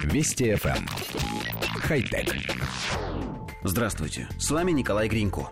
Вести FM. Эм. Хай-тек. Здравствуйте, с вами Николай Гринько.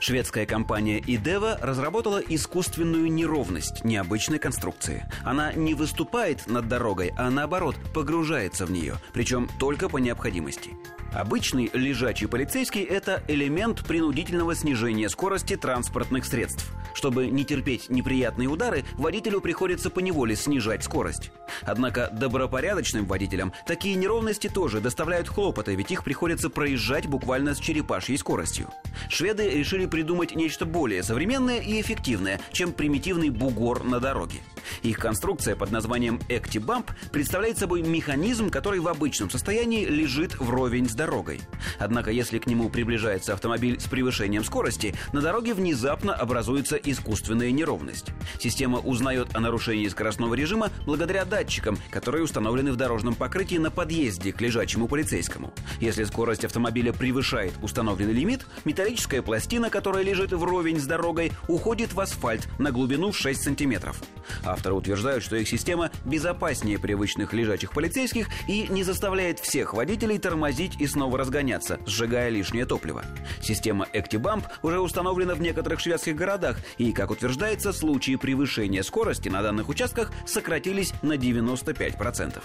Шведская компания Идева разработала искусственную неровность необычной конструкции. Она не выступает над дорогой, а наоборот погружается в нее, причем только по необходимости. Обычный лежачий полицейский – это элемент принудительного снижения скорости транспортных средств. Чтобы не терпеть неприятные удары, водителю приходится поневоле снижать скорость. Однако добропорядочным водителям такие неровности тоже доставляют хлопоты, ведь их приходится проезжать буквально с черепашьей скоростью. Шведы решили придумать нечто более современное и эффективное, чем примитивный бугор на дороге. Их конструкция под названием EctiBump представляет собой механизм, который в обычном состоянии лежит вровень с дорогой. Однако, если к нему приближается автомобиль с превышением скорости, на дороге внезапно образуется искусственная неровность. Система узнает о нарушении скоростного режима благодаря датчикам, которые установлены в дорожном покрытии на подъезде к лежачему полицейскому. Если скорость автомобиля превышает установленный лимит, металлическая пластина, которая лежит вровень с дорогой, уходит в асфальт на глубину в 6 сантиметров. Авторы утверждают, что их система безопаснее привычных лежачих полицейских и не заставляет всех водителей тормозить и снова разгоняться, сжигая лишнее топливо. Система ActiBump уже установлена в некоторых шведских городах, и, как утверждается, случаи превышения скорости на данных участках сократились на 95%.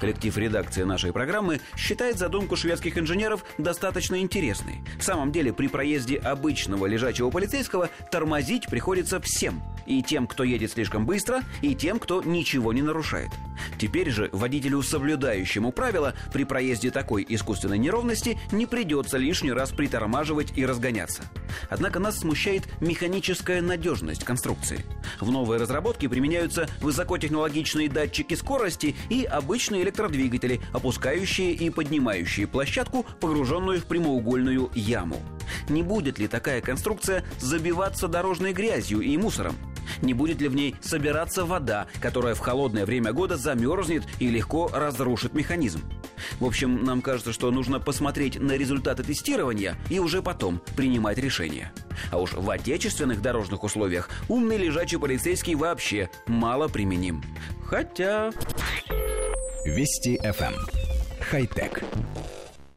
Коллектив редакции нашей программы считает задумку шведских инженеров достаточно интересной. В самом деле, при проезде обычного лежачего полицейского тормозить приходится всем. И тем, кто едет слишком быстро, и тем, кто ничего не нарушает. Теперь же водителю, соблюдающему правила, при проезде такой искусственной неровности не придется лишний раз притормаживать и разгоняться. Однако нас смущает механическая надежность конструкции. В новой разработке применяются высокотехнологичные датчики скорости и обычные электродвигатели, опускающие и поднимающие площадку, погруженную в прямоугольную яму. Не будет ли такая конструкция забиваться дорожной грязью и мусором? Не будет ли в ней собираться вода, которая в холодное время года замерзнет и легко разрушит механизм? В общем, нам кажется, что нужно посмотреть на результаты тестирования и уже потом принимать решение. А уж в отечественных дорожных условиях умный лежачий полицейский вообще мало применим. Хотя... Вести FM. Эм. Хай-тек.